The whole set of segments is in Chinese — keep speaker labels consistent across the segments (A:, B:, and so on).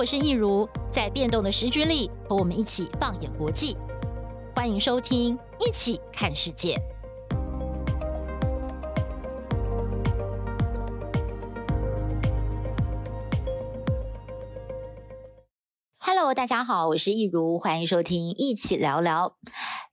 A: 我是易如，在变动的时局里，和我们一起放眼国际。欢迎收听《一起看世界》。Hello，大家好，我是易如，欢迎收听《一起聊聊》。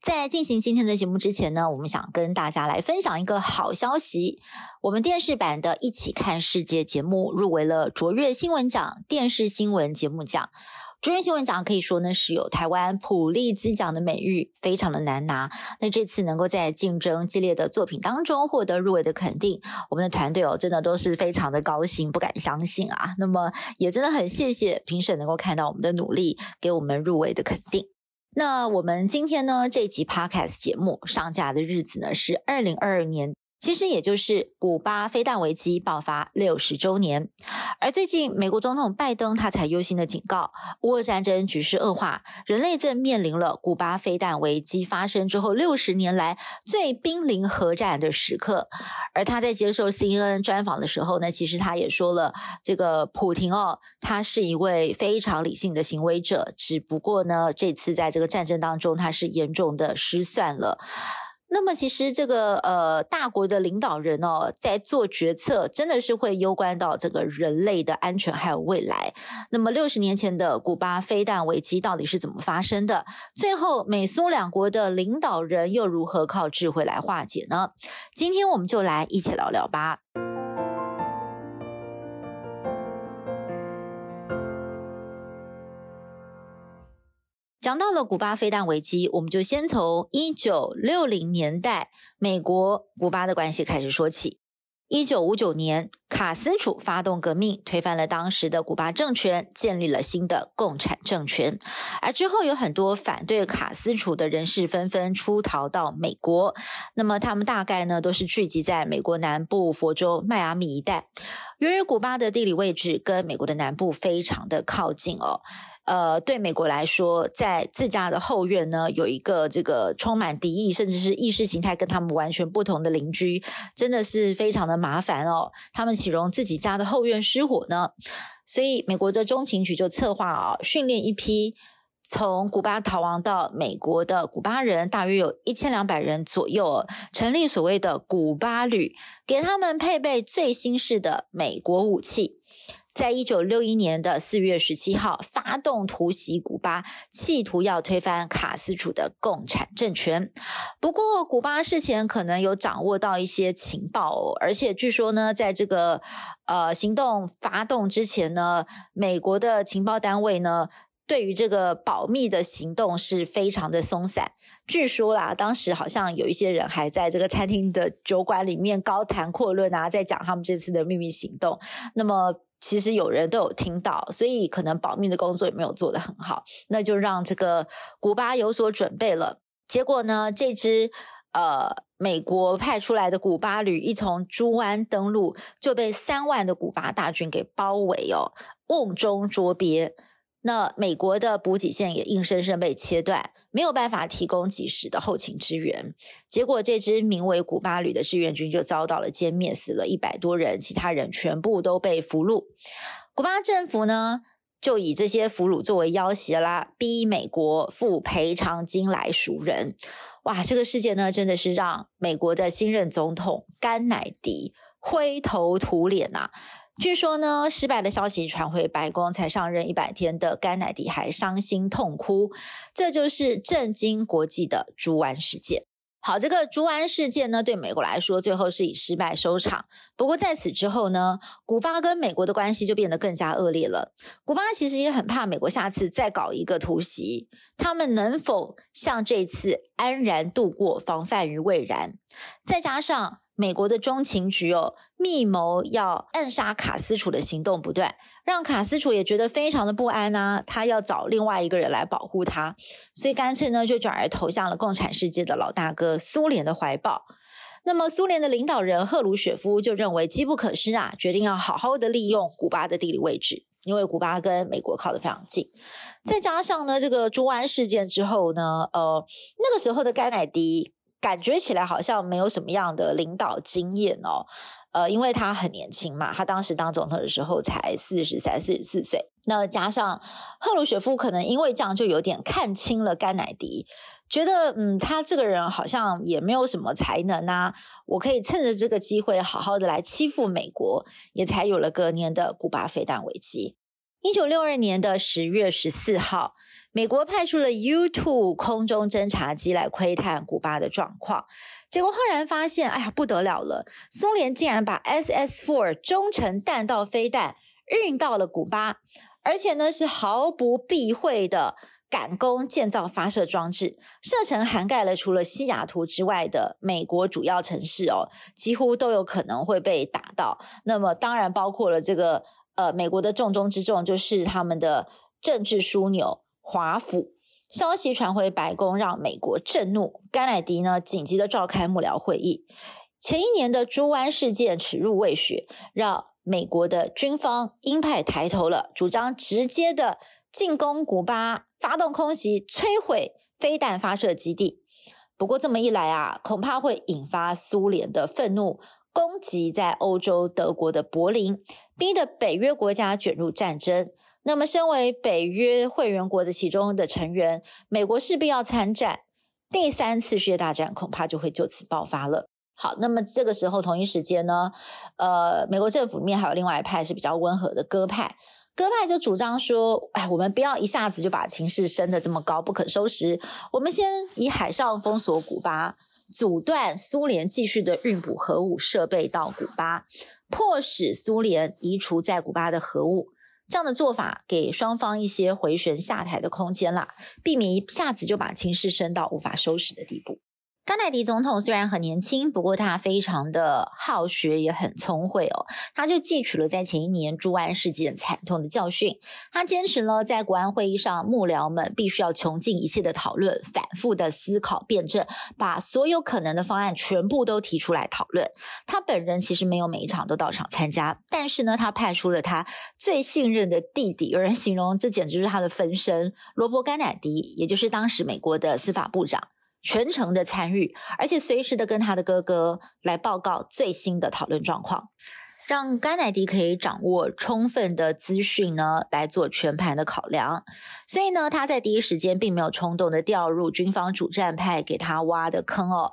A: 在进行今天的节目之前呢，我们想跟大家来分享一个好消息。我们电视版的《一起看世界》节目入围了卓越新闻奖电视新闻节目奖。卓越新闻奖可以说呢是有台湾普利兹奖的美誉，非常的难拿。那这次能够在竞争激烈的作品当中获得入围的肯定，我们的团队哦真的都是非常的高兴，不敢相信啊。那么也真的很谢谢评审能够看到我们的努力，给我们入围的肯定。那我们今天呢，这集 Podcast 节目上架的日子呢是二零二二年。其实也就是古巴飞弹危机爆发六十周年，而最近美国总统拜登他才忧心的警告，乌俄战争局势恶化，人类正面临了古巴飞弹危机发生之后六十年来最濒临核战的时刻。而他在接受 CNN 专访的时候呢，其实他也说了，这个普廷哦，他是一位非常理性的行为者，只不过呢，这次在这个战争当中，他是严重的失算了。那么，其实这个呃，大国的领导人哦，在做决策，真的是会攸关到这个人类的安全还有未来。那么，六十年前的古巴飞弹危机到底是怎么发生的？最后，美苏两国的领导人又如何靠智慧来化解呢？今天我们就来一起聊聊吧。讲到了古巴飞弹危机，我们就先从一九六零年代美国古巴的关系开始说起。一九五九年，卡斯楚发动革命，推翻了当时的古巴政权，建立了新的共产政权。而之后有很多反对卡斯楚的人士纷纷出逃到美国。那么他们大概呢都是聚集在美国南部佛州迈阿密一带。由于古巴的地理位置跟美国的南部非常的靠近哦。呃，对美国来说，在自家的后院呢，有一个这个充满敌意，甚至是意识形态跟他们完全不同的邻居，真的是非常的麻烦哦。他们岂容自己家的后院失火呢？所以，美国的中情局就策划啊，训练一批从古巴逃亡到美国的古巴人，大约有一千两百人左右，成立所谓的古巴旅，给他们配备最新式的美国武器。在一九六一年的四月十七号，发动突袭古巴，企图要推翻卡斯楚的共产政权。不过，古巴事前可能有掌握到一些情报，而且据说呢，在这个呃行动发动之前呢，美国的情报单位呢，对于这个保密的行动是非常的松散。据说啦，当时好像有一些人还在这个餐厅的酒馆里面高谈阔论啊，在讲他们这次的秘密行动。那么。其实有人都有听到，所以可能保密的工作也没有做得很好，那就让这个古巴有所准备了。结果呢，这支呃美国派出来的古巴旅一从猪湾登陆，就被三万的古巴大军给包围哦，瓮中捉鳖。那美国的补给线也硬生生被切断，没有办法提供及时的后勤支援。结果，这支名为“古巴旅”的志愿军就遭到了歼灭，死了一百多人，其他人全部都被俘虏。古巴政府呢，就以这些俘虏作为要挟啦，逼美国付赔偿金来赎人。哇，这个事件呢，真的是让美国的新任总统甘乃迪灰头土脸呐、啊。据说呢，失败的消息传回白宫，才上任一百天的甘乃迪还伤心痛哭。这就是震惊国际的猪湾事件。好，这个猪湾事件呢，对美国来说最后是以失败收场。不过在此之后呢，古巴跟美国的关系就变得更加恶劣了。古巴其实也很怕美国下次再搞一个突袭，他们能否像这次安然度过，防范于未然？再加上。美国的中情局哦，密谋要暗杀卡斯楚的行动不断，让卡斯楚也觉得非常的不安啊。他要找另外一个人来保护他，所以干脆呢就转而投向了共产世界的老大哥苏联的怀抱。那么苏联的领导人赫鲁雪夫就认为机不可失啊，决定要好好的利用古巴的地理位置，因为古巴跟美国靠得非常近。再加上呢这个猪湾事件之后呢，呃，那个时候的甘乃迪。感觉起来好像没有什么样的领导经验哦，呃，因为他很年轻嘛，他当时当总统的时候才四十三、四十四岁，那加上赫鲁雪夫可能因为这样就有点看清了甘乃迪，觉得嗯，他这个人好像也没有什么才能啊，我可以趁着这个机会好好的来欺负美国，也才有了隔年的古巴飞弹危机。一九六二年的十月十四号，美国派出了 U-2 空中侦察机来窥探古巴的状况，结果赫然发现，哎呀，不得了了，苏联竟然把 SS-4 中程弹道飞弹运到了古巴。而且呢，是毫不避讳的赶工建造发射装置，射程涵盖了除了西雅图之外的美国主要城市哦，几乎都有可能会被打到。那么当然包括了这个呃，美国的重中之重就是他们的政治枢纽华府。消息传回白宫，让美国震怒，甘乃迪呢紧急的召开幕僚会议。前一年的猪湾事件耻辱未雪，让美国的军方鹰派抬头了，主张直接的进攻古巴，发动空袭，摧毁飞弹发射基地。不过这么一来啊，恐怕会引发苏联的愤怒，攻击在欧洲德国的柏林，逼得北约国家卷入战争。那么，身为北约会员国的其中的成员，美国势必要参战，第三次世界大战恐怕就会就此爆发了。好，那么这个时候同一时间呢，呃，美国政府面还有另外一派是比较温和的鸽派，鸽派就主张说，哎，我们不要一下子就把情势升得这么高，不可收拾，我们先以海上封锁古巴，阻断苏联继续的运补核武设备到古巴，迫使苏联移除在古巴的核武，这样的做法给双方一些回旋下台的空间啦，避免一下子就把情势升到无法收拾的地步。甘乃迪总统虽然很年轻，不过他非常的好学，也很聪慧哦。他就汲取了在前一年猪湾事件惨痛的教训，他坚持了在国安会议上，幕僚们必须要穷尽一切的讨论，反复的思考辩证，把所有可能的方案全部都提出来讨论。他本人其实没有每一场都到场参加，但是呢，他派出了他最信任的弟弟，有人形容这简直是他的分身罗伯·甘乃迪，也就是当时美国的司法部长。全程的参与，而且随时的跟他的哥哥来报告最新的讨论状况，让甘乃迪可以掌握充分的资讯呢，来做全盘的考量。所以呢，他在第一时间并没有冲动的掉入军方主战派给他挖的坑哦，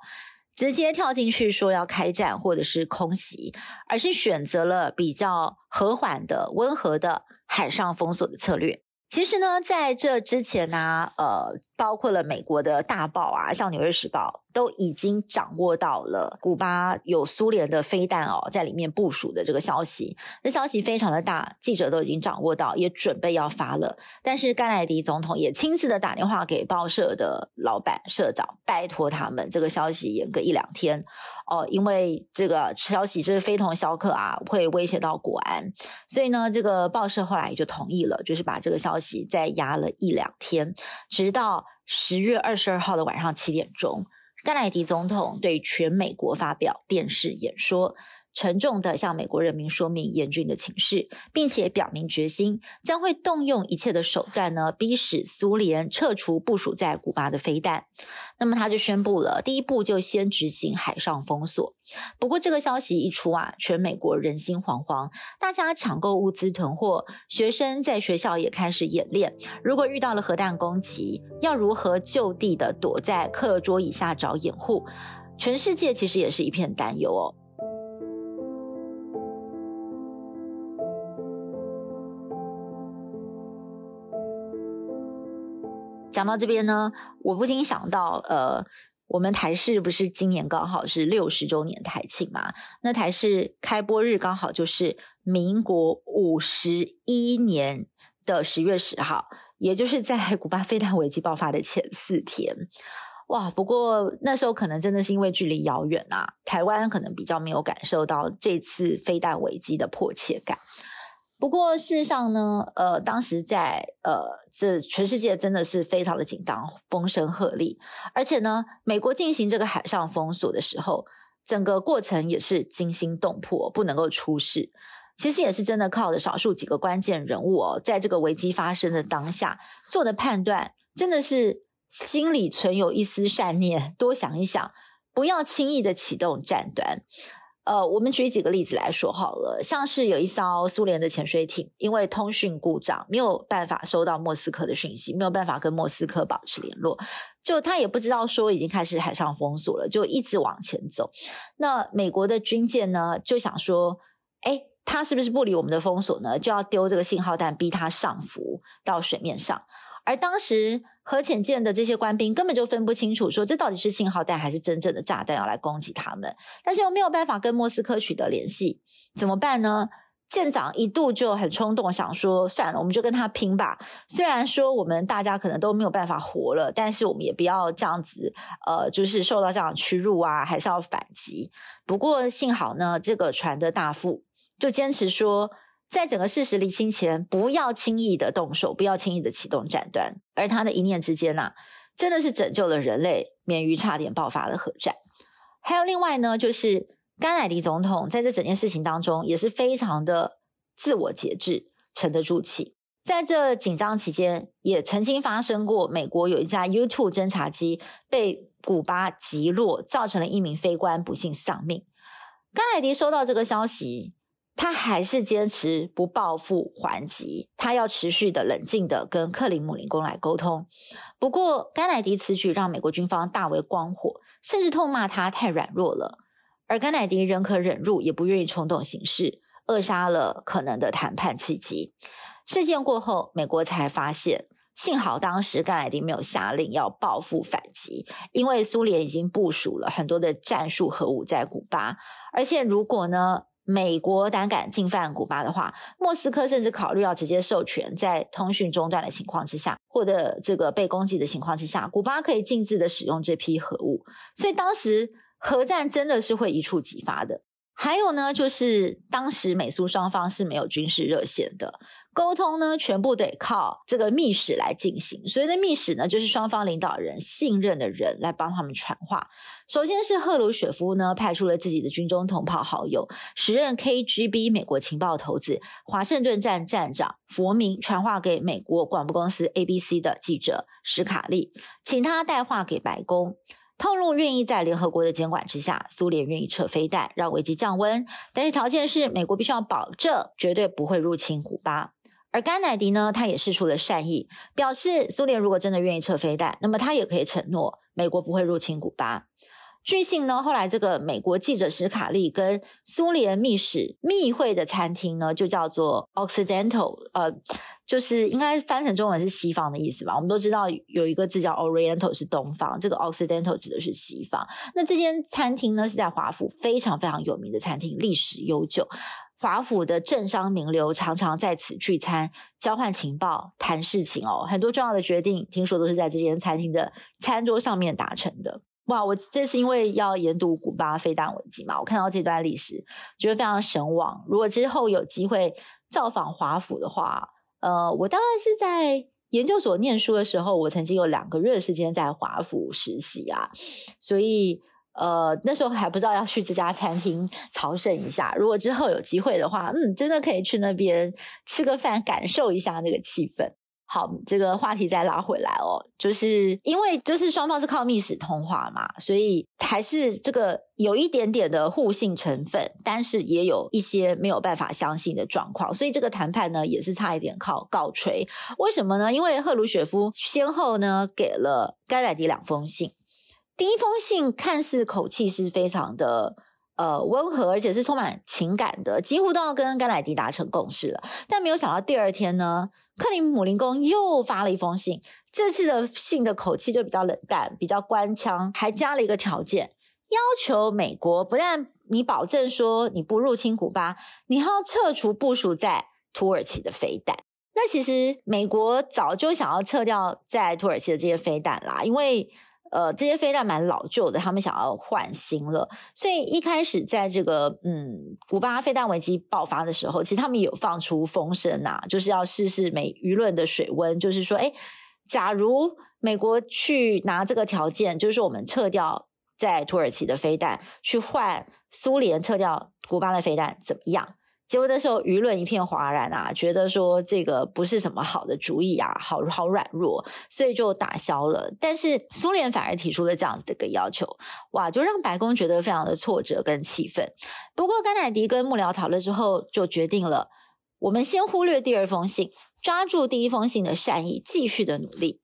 A: 直接跳进去说要开战或者是空袭，而是选择了比较和缓的、温和的海上封锁的策略。其实呢，在这之前呢、呃，包括了美国的大报啊，像《纽约时报》。都已经掌握到了古巴有苏联的飞弹哦，在里面部署的这个消息，这消息非常的大，记者都已经掌握到，也准备要发了。但是甘乃迪总统也亲自的打电话给报社的老板、社长，拜托他们这个消息延个一两天哦，因为这个消息是非同小可啊，会威胁到国安。所以呢，这个报社后来也就同意了，就是把这个消息再压了一两天，直到十月二十二号的晚上七点钟。甘乃迪总统对全美国发表电视演说，沉重地向美国人民说明严峻的情势，并且表明决心，将会动用一切的手段呢，逼使苏联撤除部署在古巴的飞弹。那么他就宣布了，第一步就先执行海上封锁。不过这个消息一出啊，全美国人心惶惶，大家抢购物资囤货，学生在学校也开始演练，如果遇到了核弹攻击，要如何就地的躲在课桌椅下找掩护？全世界其实也是一片担忧哦。讲到这边呢，我不禁想到，呃，我们台视不是今年刚好是六十周年台庆嘛？那台视开播日刚好就是民国五十一年的十月十号，也就是在 古巴飞弹危机爆发的前四天。哇！不过那时候可能真的是因为距离遥远啊，台湾可能比较没有感受到这次飞弹危机的迫切感。不过，事实上呢，呃，当时在呃，这全世界真的是非常的紧张，风声鹤唳，而且呢，美国进行这个海上封锁的时候，整个过程也是惊心动魄，不能够出事。其实也是真的靠着少数几个关键人物哦，在这个危机发生的当下做的判断，真的是心里存有一丝善念，多想一想，不要轻易的启动战端。呃，我们举几个例子来说好了，像是有一艘苏联的潜水艇，因为通讯故障，没有办法收到莫斯科的讯息，没有办法跟莫斯科保持联络，就他也不知道说已经开始海上封锁了，就一直往前走。那美国的军舰呢，就想说，哎，他是不是不理我们的封锁呢？就要丢这个信号弹，逼他上浮到水面上。而当时核潜舰的这些官兵根本就分不清楚，说这到底是信号弹还是真正的炸弹要来攻击他们，但是又没有办法跟莫斯科取得联系，怎么办呢？舰长一度就很冲动，想说算了，我们就跟他拼吧。虽然说我们大家可能都没有办法活了，但是我们也不要这样子，呃，就是受到这样屈辱啊，还是要反击。不过幸好呢，这个船的大副就坚持说。在整个事实厘清前，不要轻易的动手，不要轻易的启动战端。而他的一念之间呐、啊，真的是拯救了人类，免于差点爆发的核战。还有另外呢，就是甘乃迪总统在这整件事情当中也是非常的自我节制，沉得住气。在这紧张期间，也曾经发生过，美国有一架 U-2 侦察机被古巴击落，造成了一名飞官不幸丧命。甘乃迪收到这个消息。他还是坚持不报复还击，他要持续的冷静的跟克里姆林宫来沟通。不过，甘乃迪此举让美国军方大为光火，甚至痛骂他太软弱了。而甘乃迪仍可忍辱，也不愿意冲动行事，扼杀了可能的谈判契机。事件过后，美国才发现，幸好当时甘乃迪没有下令要报复反击，因为苏联已经部署了很多的战术核武在古巴，而且如果呢，美国胆敢进犯古巴的话，莫斯科甚至考虑要直接授权，在通讯中断的情况之下，或者这个被攻击的情况之下，古巴可以禁止的使用这批核武。所以当时核战真的是会一触即发的。还有呢，就是当时美苏双方是没有军事热线的。沟通呢，全部得靠这个密使来进行。所以的密使呢，就是双方领导人信任的人来帮他们传话。首先是赫鲁雪夫呢，派出了自己的军中同袍好友，时任 KGB 美国情报头子、华盛顿站站长佛明传话给美国广播公司 ABC 的记者史卡利，请他带话给白宫，透露愿意在联合国的监管之下，苏联愿意撤飞弹，让危机降温，但是条件是美国必须要保证绝对不会入侵古巴。而甘乃迪呢，他也释出了善意，表示苏联如果真的愿意撤飞弹，那么他也可以承诺美国不会入侵古巴。据信呢，后来这个美国记者史卡利跟苏联密使密会的餐厅呢，就叫做 Occidental，呃，就是应该翻成中文是西方的意思吧？我们都知道有一个字叫 Oriental 是东方，这个 Occidental 指的是西方。那这间餐厅呢，是在华府非常非常有名的餐厅，历史悠久。华府的政商名流常常在此聚餐，交换情报、谈事情哦。很多重要的决定，听说都是在这间餐厅的餐桌上面达成的。哇，我这是因为要研读古巴飞弹危机嘛，我看到这段历史，觉得非常神往。如果之后有机会造访华府的话，呃，我当然是在研究所念书的时候，我曾经有两个月的时间在华府实习啊，所以。呃，那时候还不知道要去这家餐厅朝圣一下。如果之后有机会的话，嗯，真的可以去那边吃个饭，感受一下那个气氛。好，这个话题再拉回来哦，就是因为就是双方是靠密使通话嘛，所以还是这个有一点点的互信成分，但是也有一些没有办法相信的状况，所以这个谈判呢也是差一点靠告吹。为什么呢？因为赫鲁雪夫先后呢给了甘乃迪两封信。第一封信看似口气是非常的呃温和，而且是充满情感的，几乎都要跟甘乃迪达成共识了。但没有想到第二天呢，克里姆林宫又发了一封信，这次的信的口气就比较冷淡，比较官腔，还加了一个条件，要求美国不但你保证说你不入侵古巴，你还要撤除部署在土耳其的飞弹。那其实美国早就想要撤掉在土耳其的这些飞弹啦，因为。呃，这些飞弹蛮老旧的，他们想要换新了，所以一开始在这个嗯，古巴飞弹危机爆发的时候，其实他们有放出风声呐、就是要试试美舆论的水温，就是说，哎，假如美国去拿这个条件，就是我们撤掉在土耳其的飞弹，去换苏联撤掉古巴的飞弹，怎么样？结果那时候舆论一片哗然啊，觉得说这个不是什么好的主意啊，好好软弱，所以就打消了。但是苏联反而提出了这样子的一个要求，哇，就让白宫觉得非常的挫折跟气愤。不过甘乃迪跟幕僚讨论之后，就决定了，我们先忽略第二封信，抓住第一封信的善意，继续的努力。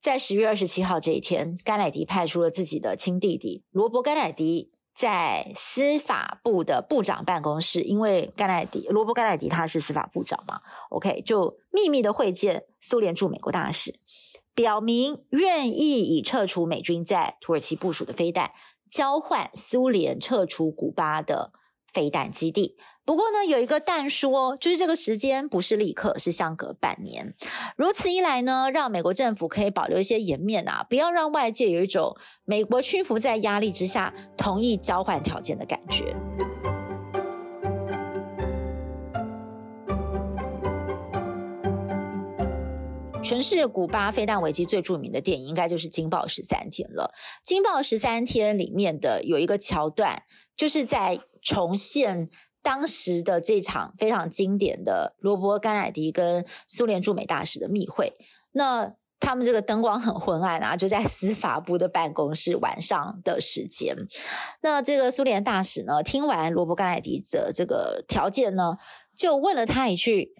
A: 在十月二十七号这一天，甘乃迪派出了自己的亲弟弟罗伯·甘乃迪。在司法部的部长办公室，因为甘乃迪罗伯甘乃迪他是司法部长嘛，OK，就秘密的会见苏联驻美国大使，表明愿意以撤除美军在土耳其部署的飞弹，交换苏联撤除古巴的飞弹基地。不过呢，有一个但说，就是这个时间不是立刻，是相隔半年。如此一来呢，让美国政府可以保留一些颜面啊，不要让外界有一种美国屈服在压力之下，同意交换条件的感觉。诠释古巴飞弹危机最著名的电影，应该就是《惊爆十三天》了。《惊爆十三天》里面的有一个桥段，就是在重现。当时的这场非常经典的罗伯·甘乃迪跟苏联驻美大使的密会，那他们这个灯光很昏暗啊，就在司法部的办公室晚上的时间。那这个苏联大使呢，听完罗伯·甘乃迪的这个条件呢，就问了他一句：“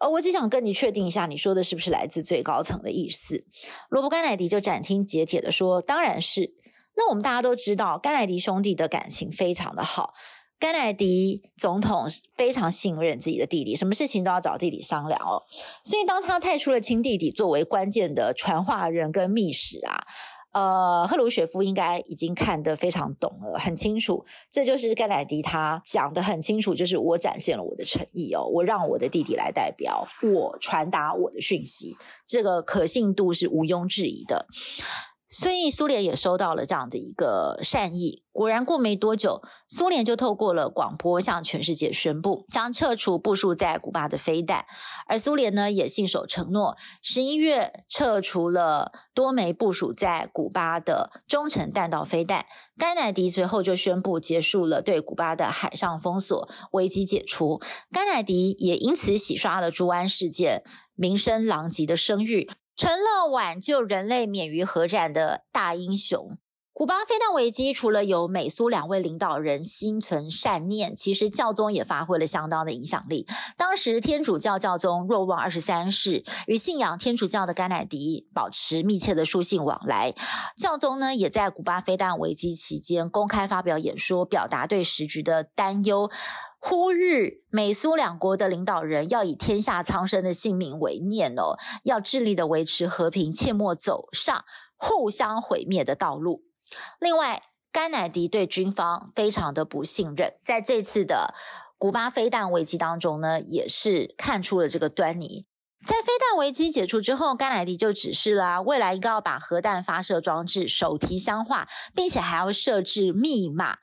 A: 呃，我只想跟你确定一下，你说的是不是来自最高层的意思？”罗伯·甘乃迪就斩钉截铁的说：“当然是。”那我们大家都知道，甘乃迪兄弟的感情非常的好。甘乃迪总统非常信任自己的弟弟，什么事情都要找弟弟商量哦。所以，当他派出了亲弟弟作为关键的传话人跟密使啊，呃，赫鲁雪夫应该已经看得非常懂了，很清楚，这就是甘乃迪他讲得很清楚，就是我展现了我的诚意哦，我让我的弟弟来代表我传达我的讯息，这个可信度是毋庸置疑的。所以苏联也收到了这样的一个善意，果然过没多久，苏联就透过了广播向全世界宣布将撤除部署在古巴的飞弹，而苏联呢也信守承诺，十一月撤除了多枚部署在古巴的中程弹道飞弹。甘乃迪随后就宣布结束了对古巴的海上封锁，危机解除。甘乃迪也因此洗刷了猪湾事件名声狼藉的声誉。成了挽救人类免于核战的大英雄。古巴飞弹危机除了有美苏两位领导人心存善念，其实教宗也发挥了相当的影响力。当时天主教教宗若望二十三世与信仰天主教的甘乃迪保持密切的书信往来。教宗呢，也在古巴飞弹危机期间公开发表演说，表达对时局的担忧。呼吁美苏两国的领导人要以天下苍生的性命为念哦，要致力的维持和平，切莫走上互相毁灭的道路。另外，甘乃迪对军方非常的不信任，在这次的古巴飞弹危机当中呢，也是看出了这个端倪。在飞弹危机解除之后，甘乃迪就指示了，未来应该要把核弹发射装置手提箱化，并且还要设置密码。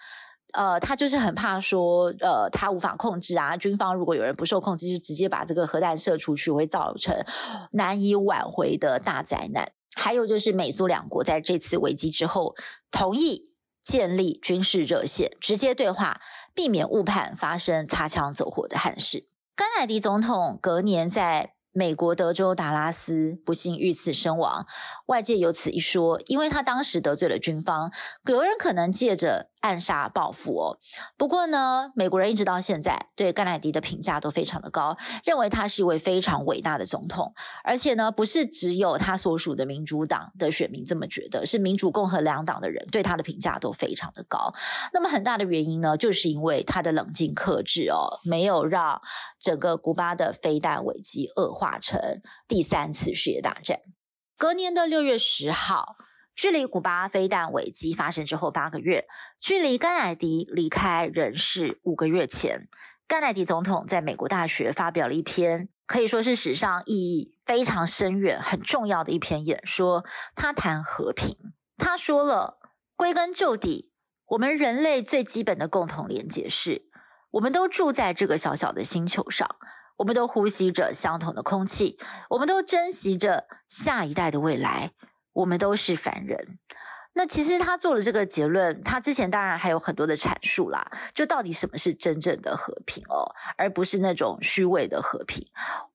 A: 呃，他就是很怕说，呃，他无法控制啊。军方如果有人不受控制，就直接把这个核弹射出去，会造成难以挽回的大灾难。还有就是，美苏两国在这次危机之后，同意建立军事热线，直接对话，避免误判发生擦枪走火的憾事。甘乃迪总统隔年在美国德州达拉斯不幸遇刺身亡，外界有此一说，因为他当时得罪了军方，有人可能借着。暗杀报复哦。不过呢，美国人一直到现在对甘乃迪的评价都非常的高，认为他是一位非常伟大的总统。而且呢，不是只有他所属的民主党的选民这么觉得，是民主共和两党的人对他的评价都非常的高。那么很大的原因呢，就是因为他的冷静克制哦，没有让整个古巴的飞弹危机恶化化成第三次世界大战。隔年的六月十号。距离古巴飞弹危机发生之后八个月，距离甘乃迪离开人世五个月前，甘乃迪总统在美国大学发表了一篇可以说是史上意义非常深远、很重要的一篇演说。他谈和平，他说了：归根究底，我们人类最基本的共同连结是，我们都住在这个小小的星球上，我们都呼吸着相同的空气，我们都珍惜着下一代的未来。我们都是凡人，那其实他做了这个结论，他之前当然还有很多的阐述啦，就到底什么是真正的和平哦，而不是那种虚伪的和平。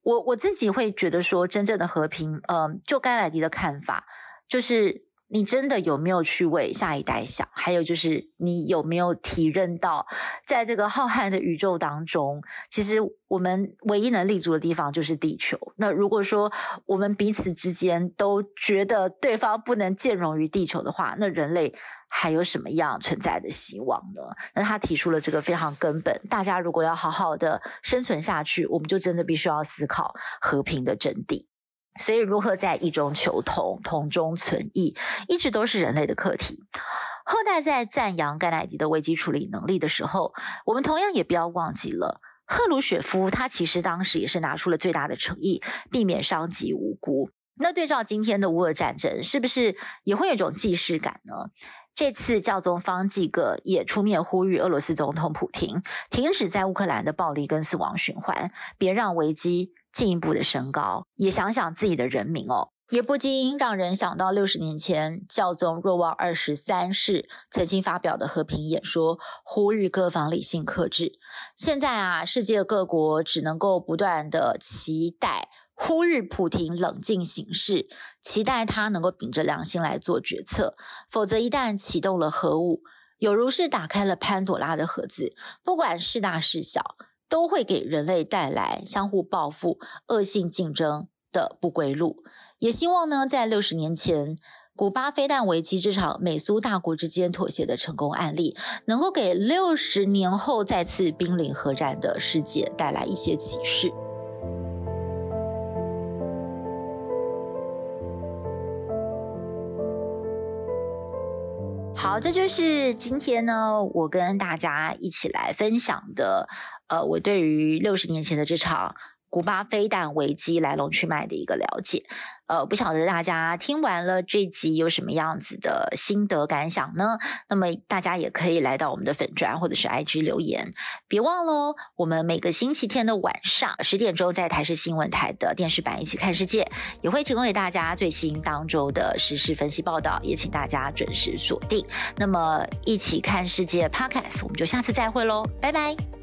A: 我我自己会觉得说，真正的和平，嗯、就甘乃迪的看法，就是。你真的有没有去为下一代想？还有就是，你有没有体认到，在这个浩瀚的宇宙当中，其实我们唯一能立足的地方就是地球。那如果说我们彼此之间都觉得对方不能兼容于地球的话，那人类还有什么样存在的希望呢？那他提出了这个非常根本，大家如果要好好的生存下去，我们就真的必须要思考和平的真谛。所以，如何在异中求同、同中存异，一直都是人类的课题。后代在赞扬甘乃迪的危机处理能力的时候，我们同样也不要忘记了赫鲁雪夫，他其实当时也是拿出了最大的诚意，避免伤及无辜。那对照今天的乌俄战争，是不是也会有一种既视感呢？这次教宗方济各也出面呼吁俄罗斯总统普丁停止在乌克兰的暴力跟死亡循环，别让危机。进一步的升高，也想想自己的人民哦，也不禁让人想到六十年前教宗若望二十三世曾经发表的和平演说，呼吁各方理性克制。现在啊，世界各国只能够不断的期待，呼吁普廷冷静行事，期待他能够秉着良心来做决策，否则一旦启动了核武，有如是打开了潘朵拉的盒子，不管是大是小。都会给人类带来相互报复、恶性竞争的不归路。也希望呢，在六十年前古巴飞弹危机这场美苏大国之间妥协的成功案例，能够给六十年后再次濒临核战的世界带来一些启示。好，这就是今天呢，我跟大家一起来分享的。呃，我对于六十年前的这场古巴飞弹危机来龙去脉的一个了解，呃，不晓得大家听完了这集有什么样子的心得感想呢？那么大家也可以来到我们的粉专或者是 IG 留言。别忘了哦，我们每个星期天的晚上十点钟在台视新闻台的电视版一起看世界，也会提供给大家最新当周的时事分析报道，也请大家准时锁定。那么一起看世界 Podcast，我们就下次再会喽，拜拜。